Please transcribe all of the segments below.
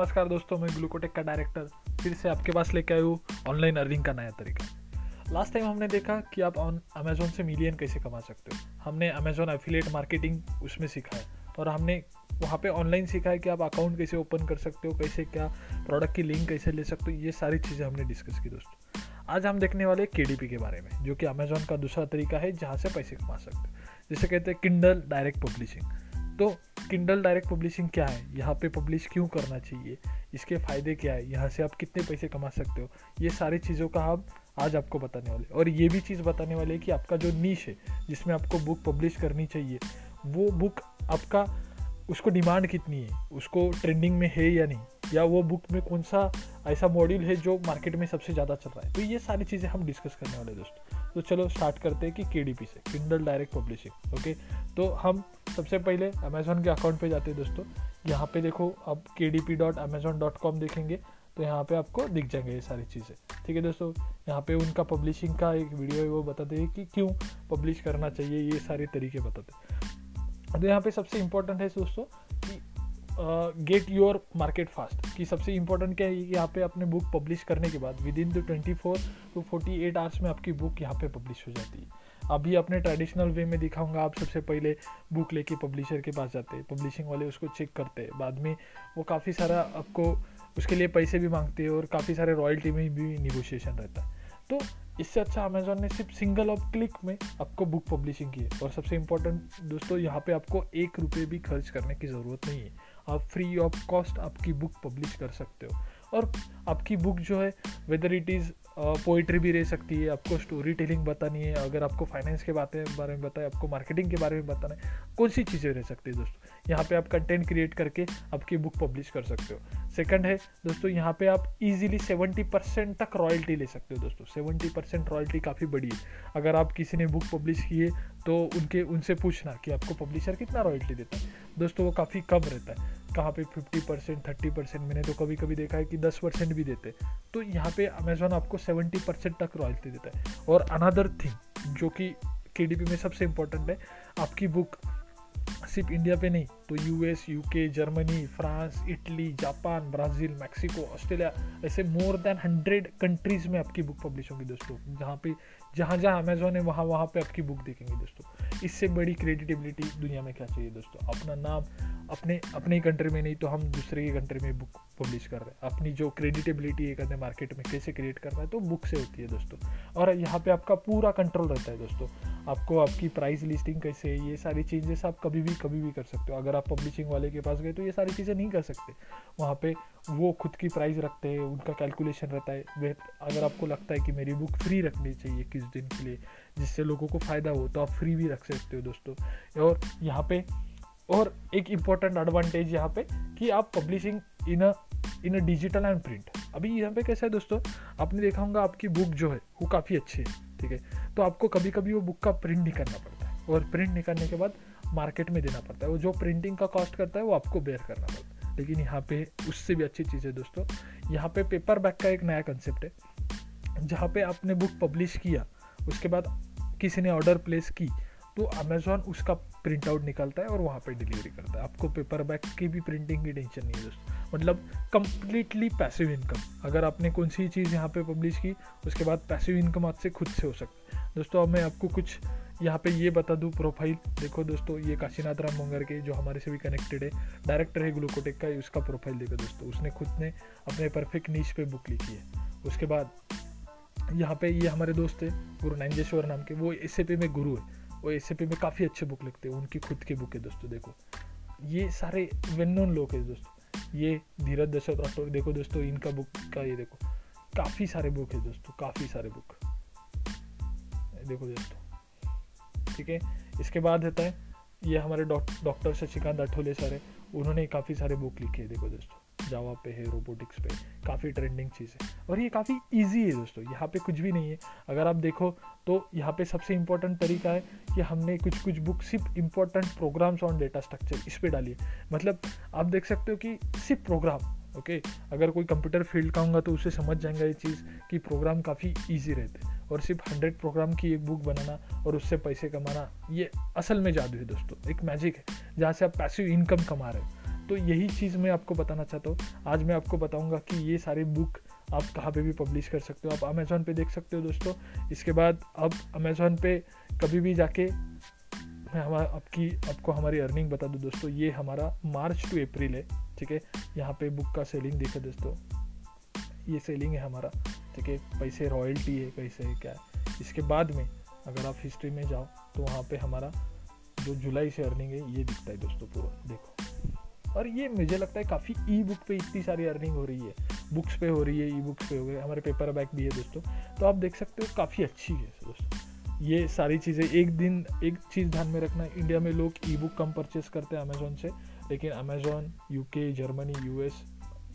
नमस्कार दोस्तों, मैं ग्लूकोटेक का डायरेक्टर फिर से आपके पास लेके आया हूँ ऑनलाइन अर्निंग का नया तरीका। लास्ट टाइम हमने देखा कि आप ऑन अमेजोन से मिलियन कैसे कमा सकते हो। हमने अमेजोन एफिलेट मार्केटिंग उसमें सीखा है और हमने वहाँ पे ऑनलाइन सीखा है कि आप अकाउंट कैसे ओपन कर सकते हो, कैसे क्या प्रोडक्ट की लिंक कैसे ले सकते हो, ये सारी चीज़ें हमने डिस्कस की दोस्तों। आज हम देखने वाले के के बारे में, जो कि अमेजोन का दूसरा तरीका है जहाँ से पैसे कमा सकते हो। जिसे कहते हैं किंडल डायरेक्ट पब्लिशिंग तो किंडल डायरेक्ट पब्लिशिंग क्या है? यहाँ पे पब्लिश क्यों करना चाहिए? इसके फ़ायदे क्या है? यहाँ से आप कितने पैसे कमा सकते हो? ये सारी चीज़ों का हम आज आपको बताने वाले और ये भी चीज़ बताने वाले कि आपका जो नीच है, जिसमें आपको बुक पब्लिश करनी चाहिए, वो बुक आपका, उसको डिमांड कितनी है? उसको ट्रेंडिंग में है या नहीं? या वो बुक में कौन सा ऐसा मॉड्यूल है जो मार्केट में सबसे ज़्यादा चल रहा है? तो ये सारी चीज़ें हम डिस्कस करने वाले दोस्तों। तो चलो स्टार्ट करते हैं कि के से किंडल डायरेक्ट पब्लिशिंग ओके तो हम सबसे पहले अमेजोन के अकाउंट पे जाते हैं दोस्तों। यहाँ पे देखो आप के D P dot Amazon dot com देखेंगे तो यहाँ पे आपको दिख जाएँगे ये सारी चीज़ें। ठीक है दोस्तों? यहाँ पे उनका पब्लिशिंग का एक वीडियो है, वो बताते हैं कि क्यों पब्लिश करना चाहिए, ये सारे तरीके बताते हैं। तो यहाँ पे सबसे इम्पोर्टेंट है दोस्तों गेट योर मार्केट फास्ट कि सबसे इंपॉर्टेंट क्या है यहाँ पे अपने बुक पब्लिश करने के बाद within the twenty four to forty eight hours में आपकी बुक यहाँ पे पब्लिश हो जाती है। अभी अपने ट्रेडिशनल वे में दिखाऊँगा आप सबसे पहले बुक लेके पब्लिशर के पास जाते हैं। पब्लिशिंग वाले उसको चेक करते हैं। बाद में वो काफ़ी सारा आपको उसके लिए पैसे भी मांगते हैं और काफ़ी सारे रॉयल्टी में भी निगोशिएशन रहता है। तो इससे अच्छा अमेजोन ने सिर्फ़ सिंगल ऑफ़ क्लिक में आपको बुक पब्लिशिंग की है। और सबसे इम्पोर्टेंट दोस्तों, यहाँ पे आपको एक रुपये भी खर्च करने की ज़रूरत नहीं है। आप फ्री ऑफ़ कॉस्ट आपकी बुक पब्लिश कर सकते हो। और आपकी बुक जो है वेदर इट इज़ पोइट्री भी रह सकती है, आपको स्टोरी टेलिंग बतानी है, अगर आपको फाइनेंस के बातें बारे में बताए, आपको मार्केटिंग के बारे में बताना है, कौन सी चीज़ें रह सकती है दोस्तों? यहाँ पे आप कंटेंट क्रिएट करके आपकी बुक पब्लिश कर सकते हो। सेकंड है, दोस्तों, यहाँ पे आप इजीली सेवेंटी परसेंट तक रॉयल्टी ले सकते हो दोस्तों। सेवेंटी परसेंट रॉयल्टी काफ़ी बड़ी है। अगर आप किसी ने बुक पब्लिश की है तो उनके, उनसे पूछना कि आपको पब्लिशर कितना रॉयल्टी देता है। दोस्तों, वो काफ़ी कम रहता है। कहाँ पे फिफ्टी परसेंट थर्टी परसेंट मैंने तो कभी कभी देखा है कि दस परसेंट भी देते तो यहाँ पे अमेजोन आपको सेवेंटी परसेंट तक रॉयल्टी देता है। और अनदर थिंग जो कि के में सबसे इम्पोर्टेंट है, आपकी बुक सिर्फ़ इंडिया पे नहीं तो US UK Germany France Italy Japan Brazil Mexico Australia ऐसे मोर देन हंड्रेड कंट्रीज़ में आपकी बुक पब्लिश होगी दोस्तों। जहाँ पे जहाँ जहाँ अमेजोन है, वहाँ वहाँ पे आपकी बुक देखेंगे दोस्तों। इससे बड़ी क्रेडिटेबिलिटी दुनिया में क्या चाहिए दोस्तों? अपना नाम अपने अपने ही कंट्री में नहीं तो हम दूसरे की कंट्री में बुक पब्लिश कर रहे हैं। अपनी जो क्रेडिटेबिलिटी है कहते मार्केट में कैसे क्रिएट करना है तो बुक से होती है दोस्तों। और यहाँ पे आपका पूरा कंट्रोल रहता है दोस्तों। आपको आपकी प्राइस लिस्टिंग कैसे है, ये सारी चेंजेस आप कभी भी कभी भी कर सकते हो। अगर आप पब्लिशिंग वाले के पास गए तो ये सारी चीज़ें नहीं कर सकते। वहाँ पर वो खुद की प्राइस रखते हैं, उनका कैलकुलेशन रहता है। अगर आपको लगता है कि मेरी बुक फ्री रखनी चाहिए किस दिन के लिए, जिससे लोगों को फ़ायदा हो तो आप फ्री भी रख सकते हो दोस्तों। और यहाँ पे, और एक इंपॉर्टेंट एडवांटेज यहाँ पे कि आप publishing in a in a digital and print अभी यहाँ पे कैसा है दोस्तों? आपने देखा होगा आपकी बुक जो है, वो काफ़ी अच्छी है, ठीक है? तो आपको कभी कभी वो बुक का प्रिंट नहीं करना पड़ता है, और प्रिंट नहीं करने के बाद मार्केट में देना पड़ता है। वो जो प्रिंटिंग का कॉस्ट करता है, वो आपको बेयर करना पड़ता है। लेकिन यहाँ पे उससे भी अच्छी चीज़ है दोस्तों। यहाँ पे पेपर बैग का एक नया कंसेप्ट है। जहाँ पे आपने बुक पब्लिश किया, उसके बाद किसी ने ऑर्डर प्लेस की तो अमेजोन उसका प्रिंट आउट निकालता है और वहाँ पे डिलीवरी करता है। आपको पेपर बैग की भी प्रिंटिंग की टेंशन नहीं है दोस्तों। मतलब कम्प्लीटली पैसिव इनकम अगर आपने कौन सी चीज़ यहाँ पे पब्लिश की, उसके बाद पैसिव इनकम आपसे खुद से हो सकता है। दोस्तों, अब मैं आपको कुछ यहाँ पे ये बता दूँ प्रोफ़ाइल देखो दोस्तों, ये काशीनाथ राम मंगर के जो हमारे से भी कनेक्टेड है डायरेक्टर है ग्लूकोटेक का उसका प्रोफ़ाइल देखो दोस्तों। उसने खुद ने अपने परफेक्ट नीच पे बुक लिखी है। उसके बाद यहाँ पे ये हमारे दोस्त है, गुरु नंजेश्वर नाम के। वो एसएपी में गुरु है वो एसएपी में काफ़ी अच्छे बुक लिखते हैं, उनकी खुद की बुक है दोस्तों, देखो। ये सारे वेल नोन लोग हैं दोस्तों। ये धीरज दशरथ राठौर, देखो दोस्तों, इनका बुक का ये देखो। काफ़ी सारे बुक है दोस्तों, काफ़ी सारे बुक देखो दोस्तों, ठीक है? इसके बाद रहता है, ये हमारे डॉक्टर शशिकांत अठोले सर है, उन्होंने काफ़ी सारे बुक लिखे हैं, देखो दोस्तों। जावा पे है रोबोटिक्स पे। काफ़ी ट्रेंडिंग चीज़ है। और ये काफ़ी ईजी है दोस्तों, यहाँ पे कुछ भी नहीं है। अगर आप देखो तो यहाँ पे सबसे इम्पोर्टेंट तरीका है कि हमने कुछ कुछ बुक सिर्फ़ important programs on data structure इस पर डालिए मतलब आप देख सकते हो कि सिर्फ़ प्रोग्राम ओके? अगर कोई कंप्यूटर फ़ील्ड का होगा तो उसे समझ जाएँगे ये चीज़ कि प्रोग्राम काफ़ी ईजी रहते और सिर्फ़ हंड्रेड प्रोग्राम की एक बुक बनाना और उससे पैसे कमाना, ये असल में जादू है दोस्तों। एक मैजिक है, जहाँ से आप पैसिव इनकम कमा रहे हो। तो यही चीज़ मैं आपको बताना चाहता हूँ। आज मैं आपको बताऊँगा कि ये सारी बुक आप कहाँ पे भी पब्लिश कर सकते हो। आप अमेज़ोन पे देख सकते हो दोस्तों। इसके बाद अब अमेज़ोन पे कभी भी जाके मैं हमारा आपकी, आपको हमारी अर्निंग बता दूँ दोस्तों। ये हमारा मार्च टू अप्रैल है, ठीक है? यहाँ पे बुक का सेलिंग देखा दोस्तों। ये सेलिंग है हमारा, ठीक है? पैसे रॉयल्टी है कैसे है क्या है? इसके बाद में अगर आप हिस्ट्री में जाओ तो वहाँ पे हमारा जो जुलाई से अर्निंग है, ये दिखता है दोस्तों पूरा। देखो। और ये मुझे लगता है काफ़ी ई बुक पे इतनी सारी अर्निंग हो रही है। बुक्स पे हो रही है ई बुक्स पे हो गए, हमारे पेपर बैक भी है दोस्तों। तो आप देख सकते हो काफ़ी अच्छी है दोस्तों। ये सारी चीज़ें एक दिन, एक चीज़ ध्यान में रखना इंडिया में लोग ई बुक कम परचेस करते हैं अमेजोन से, लेकिन अमेजोन यूके जर्मनी यूएस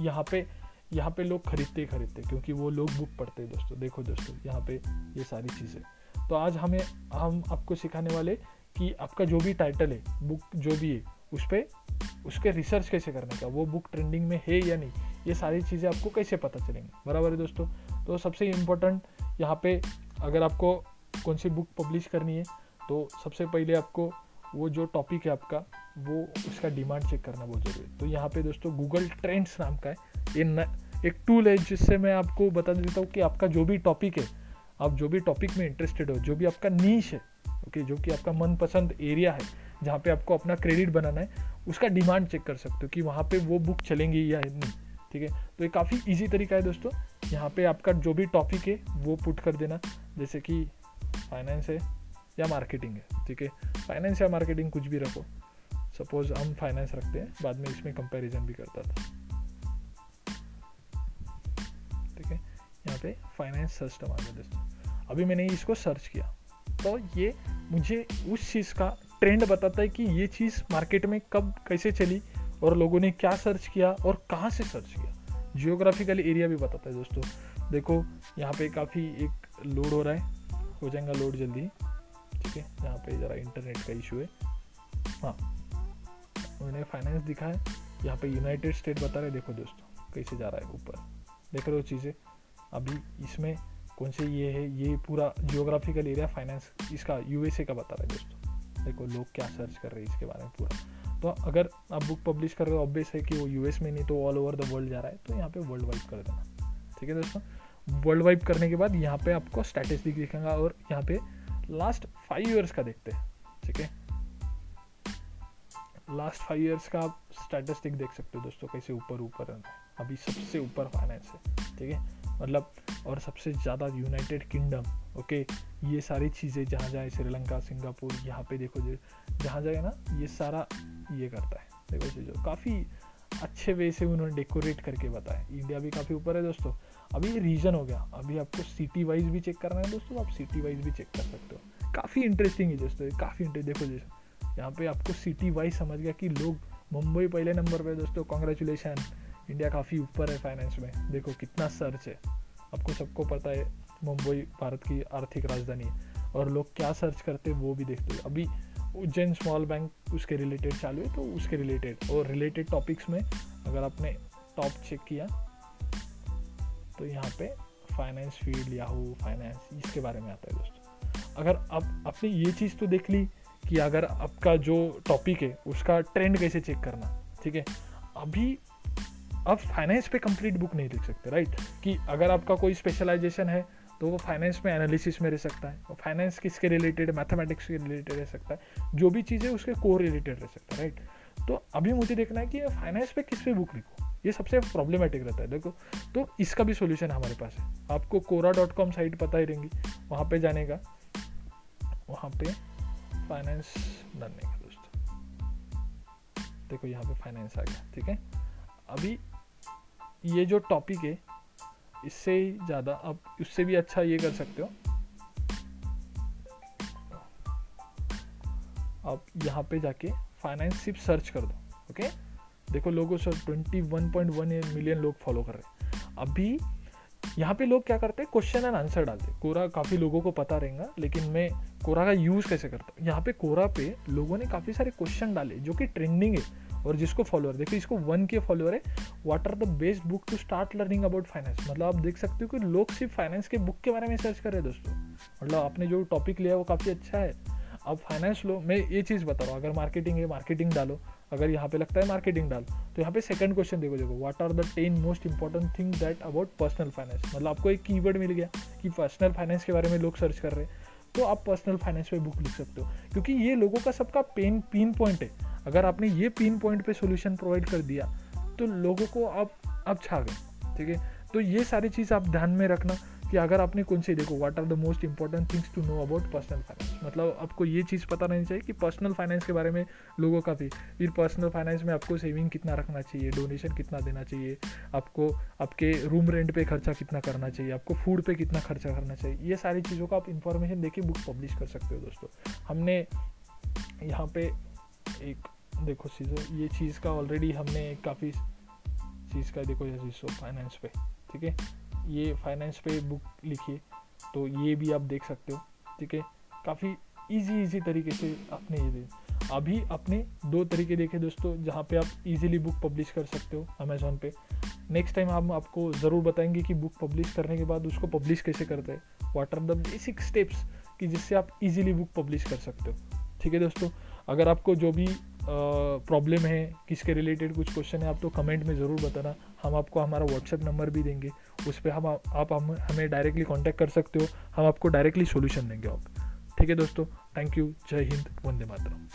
यहाँ पे यहाँ पे लोग खरीदते ही खरीदते, क्योंकि वो लोग बुक पढ़ते हैं दोस्तों। देखो दोस्तों, यहाँ पे ये सारी चीज़ें। तो आज हमें, हम आपको सिखाने वाले कि आपका जो भी टाइटल है बुक जो भी है उस पर उसके रिसर्च कैसे करने का वो बुक ट्रेंडिंग में है या नहीं? ये सारी चीज़ें आपको कैसे पता चलेंगी? बराबर है दोस्तों? तो सबसे इम्पोर्टेंट यहाँ पे अगर आपको कौन सी बुक पब्लिश करनी है तो सबसे पहले आपको वो जो टॉपिक है आपका वो उसका डिमांड चेक करना बहुत ज़रूरी है। तो यहाँ पे दोस्तों गूगल ट्रेंड्स नाम का है। ये न, एक टूल है जिससे मैं आपको बता देता हूँ कि आपका जो भी टॉपिक है आप जो भी टॉपिक में इंटरेस्टेड हो जो भी आपका नीच है ओके जो कि आपका मनपसंद एरिया है जहाँ पे आपको अपना क्रेडिट बनाना है, उसका डिमांड चेक कर सकते हो कि वहाँ पे वो बुक चलेंगी या नहीं, ठीक है? तो ये काफ़ी इजी तरीका है दोस्तों। यहाँ पे आपका जो भी टॉपिक है, वो पुट कर देना। जैसे कि फाइनेंस है या मार्केटिंग है, ठीक है? फाइनेंस या मार्केटिंग कुछ भी रखो। सपोज़ हम फाइनेंस रखते हैं, बाद में इसमें कंपैरिजन भी करता था। ठीक है? यहाँ पे फाइनेंस आ गया दोस्तों। अभी मैंने इसको सर्च किया। तो ये मुझे उस चीज़ का ट्रेंड बताता है कि ये चीज़ मार्केट में कब, कैसे चली और लोगों ने क्या सर्च किया और कहाँ से सर्च किया। जियोग्राफिकल एरिया भी बताता है दोस्तों। देखो, यहाँ पे काफ़ी एक लोड हो रहा है। हो जाएगा लोड जल्दी। ठीक है, यहाँ पे ज़रा इंटरनेट का इशू है। हाँ उन्होंने फाइनेंस दिखा है। यहाँ पे यूनाइटेड स्टेट बता रहे हैं। देखो दोस्तों, कैसे जा रहा है ऊपर। देख रहे हो चीज़ें। अभी इसमें कौन से ये है, ये पूरा जियोग्राफिकल एरिया फाइनेंस इसका यूएसए का बता रहा है दोस्तों। देखो लोग क्या सर्च कर रहे हैं इसके बारे में पूरा। तो अगर आप बुक पब्लिश कर रहे हो ऑब्वियस है कि वो यूएस में नहीं तो ऑल ओवर द वर्ल्ड जा रहा है तो यहाँ पे वर्ल्ड वाइड कर देना। ठीक है दोस्तों? वर्ल्ड वाइड करने के बाद यहाँ पे आपको स्टैटिस्टिक दिखेगा और यहाँ पे लास्ट फाइव ईयर्स का देखते हैं। ठीक है? लास्ट फाइव ईयर्स का आप स्टैटिस्टिक देख सकते हो दोस्तों, कैसे ऊपर ऊपर अभी सबसे ऊपर फाइनेंस है। ठीक है? मतलब और सबसे ज़्यादा यूनाइटेड किंगडम ओके ये सारी चीज़ें जहाँ जाए, श्रीलंका, सिंगापुर, यहाँ पे देखो जो, जहाँ जाए ना, ये सारा ये करता है। देखो चीज़ों काफ़ी अच्छे वे से उन्होंने डेकोरेट करके बताया इंडिया भी काफ़ी ऊपर है दोस्तों। अभी ये रीजन हो गया। अभी आपको सिटी वाइज भी चेक करना है दोस्तों, आप सिटी वाइज भी चेक कर सकते हो। काफ़ी इंटरेस्टिंग है दोस्तों काफ़ी इंटरेस्ट देखो जैसे यहाँ पे आपको सिटी वाइज समझ गया कि लोग मुंबई पहले नंबर पे दोस्तों कॉन्ग्रेचुलेशन इंडिया काफ़ी ऊपर है फाइनेंस में। देखो कितना सर्च है। आपको सबको पता है, मुंबई भारत की आर्थिक राजधानी है। और लोग क्या सर्च करते हैं वो भी देखते हैं। अभी उज्जैन स्मॉल बैंक उसके रिलेटेड चालू है तो उसके रिलेटेड और रिलेटेड टॉपिक्स में अगर आपने टॉप चेक किया तो यहाँ पे फाइनेंस फ़ील्ड याहू फाइनेंस इसके बारे में आता है दोस्तों। अगर आप आपने ये चीज़ तो देख ली कि अगर आपका जो टॉपिक है, उसका ट्रेंड कैसे चेक करना, ठीक है? अभी आप फाइनेंस पे कंप्लीट बुक नहीं लिख सकते राइट कि अगर आपका कोई स्पेशलाइजेशन है तो वो फाइनेंस में एनालिसिस में रह सकता है। और फाइनेंस किसके रिलेटेड मैथमेटिक्स के रिलेटेड रह सकता है। जो भी चीज़ें उसके कोर रिलेटेड रह सकता है राइट तो अभी मुझे देखना है कि फाइनेंस पे किस पे बुक लिखूँ। ये सबसे प्रॉब्लमेटिक रहता है। देखो तो इसका भी सोल्यूशन हमारे पास है। आपको कोरा डॉट कॉम साइट पता ही रहेंगी। वहाँ पे जाने का, वहाँ पे फाइनेंस डालने का दोस्तों। देखो, यहाँ पे फाइनेंस आ गया, ठीक है? अभी ये जो टॉपिक है, इससे ज़्यादा आप उससे भी अच्छा ये कर सकते हो। आप यहाँ पे जाके फाइनेंस सिर्फ़ सर्च कर दो ओके देखो लोगों से twenty one point one million लोग फॉलो कर रहे हैं। अभी यहाँ पे लोग क्या करते हैं? क्वेश्चन एंड आंसर डालते कोरा काफ़ी लोगों को पता रहेगा, लेकिन मैं कोरा का यूज़ कैसे करता हूँ? यहाँ पे कोरा पे लोगों ने काफ़ी सारे क्वेश्चन डाले, जो कि ट्रेंडिंग है। और जिसको फॉलोअर देखो इसको वन के फॉलोअर है what are the best book to start learning about finance मतलब आप देख सकते हो कि लोग सिर्फ़ फाइनेंस के बुक के बारे में सर्च कर रहे हैं दोस्तों। मतलब आपने जो टॉपिक लिया वो काफ़ी अच्छा है। अब फाइनेंस लो, मैं ये चीज़ बता रहा हूँ, अगर मार्केटिंग है मार्केटिंग डालो। अगर यहाँ पे लगता है मार्केटिंग डालो तो यहाँ पे सेकंड क्वेश्चन देखो देखो what are the ten most important thing that about personal finance मतलब आपको एक कीवर्ड मिल गया कि पर्सनल फाइनेंस के बारे में लोग सर्च कर रहे हैं। तो आप पर्सनल फाइनेंस पे बुक लिख सकते हो। क्योंकि ये लोगों का सबका पेन पिन पॉइंट है। अगर आपने ये पिन पॉइंट पे सोल्यूशन प्रोवाइड कर दिया तो लोगों को आप अब छा गए, ठीक है? तो ये सारी चीज़ आप ध्यान में रखना कि अगर आपने कौन से, देखो what are the most important things to know about personal finance मतलब आपको ये चीज़ पता रहनी चाहिए कि पर्सनल फाइनेंस के बारे में लोगों का भी, फिर पर्सनल फाइनेंस में आपको सेविंग कितना रखना चाहिए डोनेशन कितना देना चाहिए, आपको, आपके रूम रेंट पे खर्चा कितना करना चाहिए, आपको फ़ूड पे कितना खर्चा करना चाहिए, ये सारी चीज़ों का आप इन्फॉर्मेशन देके बुक पब्लिश कर सकते हो दोस्तों। हमने यहाँ पे एक, देखो चीज़ों ये चीज़ का ऑलरेडी हमने काफ़ी चीज़ का देखो ये फाइनेंस पे, ठीक है? ये फाइनेंस पे बुक लिखिए तो ये भी आप देख सकते हो, ठीक है? काफ़ी इजी इजी तरीके से आपने ये अभी अपने दो तरीके देखे दोस्तों, जहाँ पे आप इजीली बुक पब्लिश कर सकते हो अमेजोन पे। नेक्स्ट टाइम हम आपको ज़रूर बताएँगे कि बुक पब्लिश करने के बाद उसको पब्लिश कैसे करते हैं। What are the basic steps कि जिससे आप इजीली बुक पब्लिश कर सकते हो, ठीक है दोस्तों? अगर आपको जो भी प्रॉब्लम है, किसके रिलेटेड कुछ क्वेश्चन है, आप तो कमेंट में ज़रूर बताना। हम आपको हमारा व्हाट्सएप नंबर भी देंगे। उस पर हम, आप हम, हमें डायरेक्टली कॉन्टैक्ट कर सकते हो। हम आपको डायरेक्टली सोल्यूशन देंगे आप। ठीक है दोस्तों? थैंक यू जय हिंद. वंदे मातरम.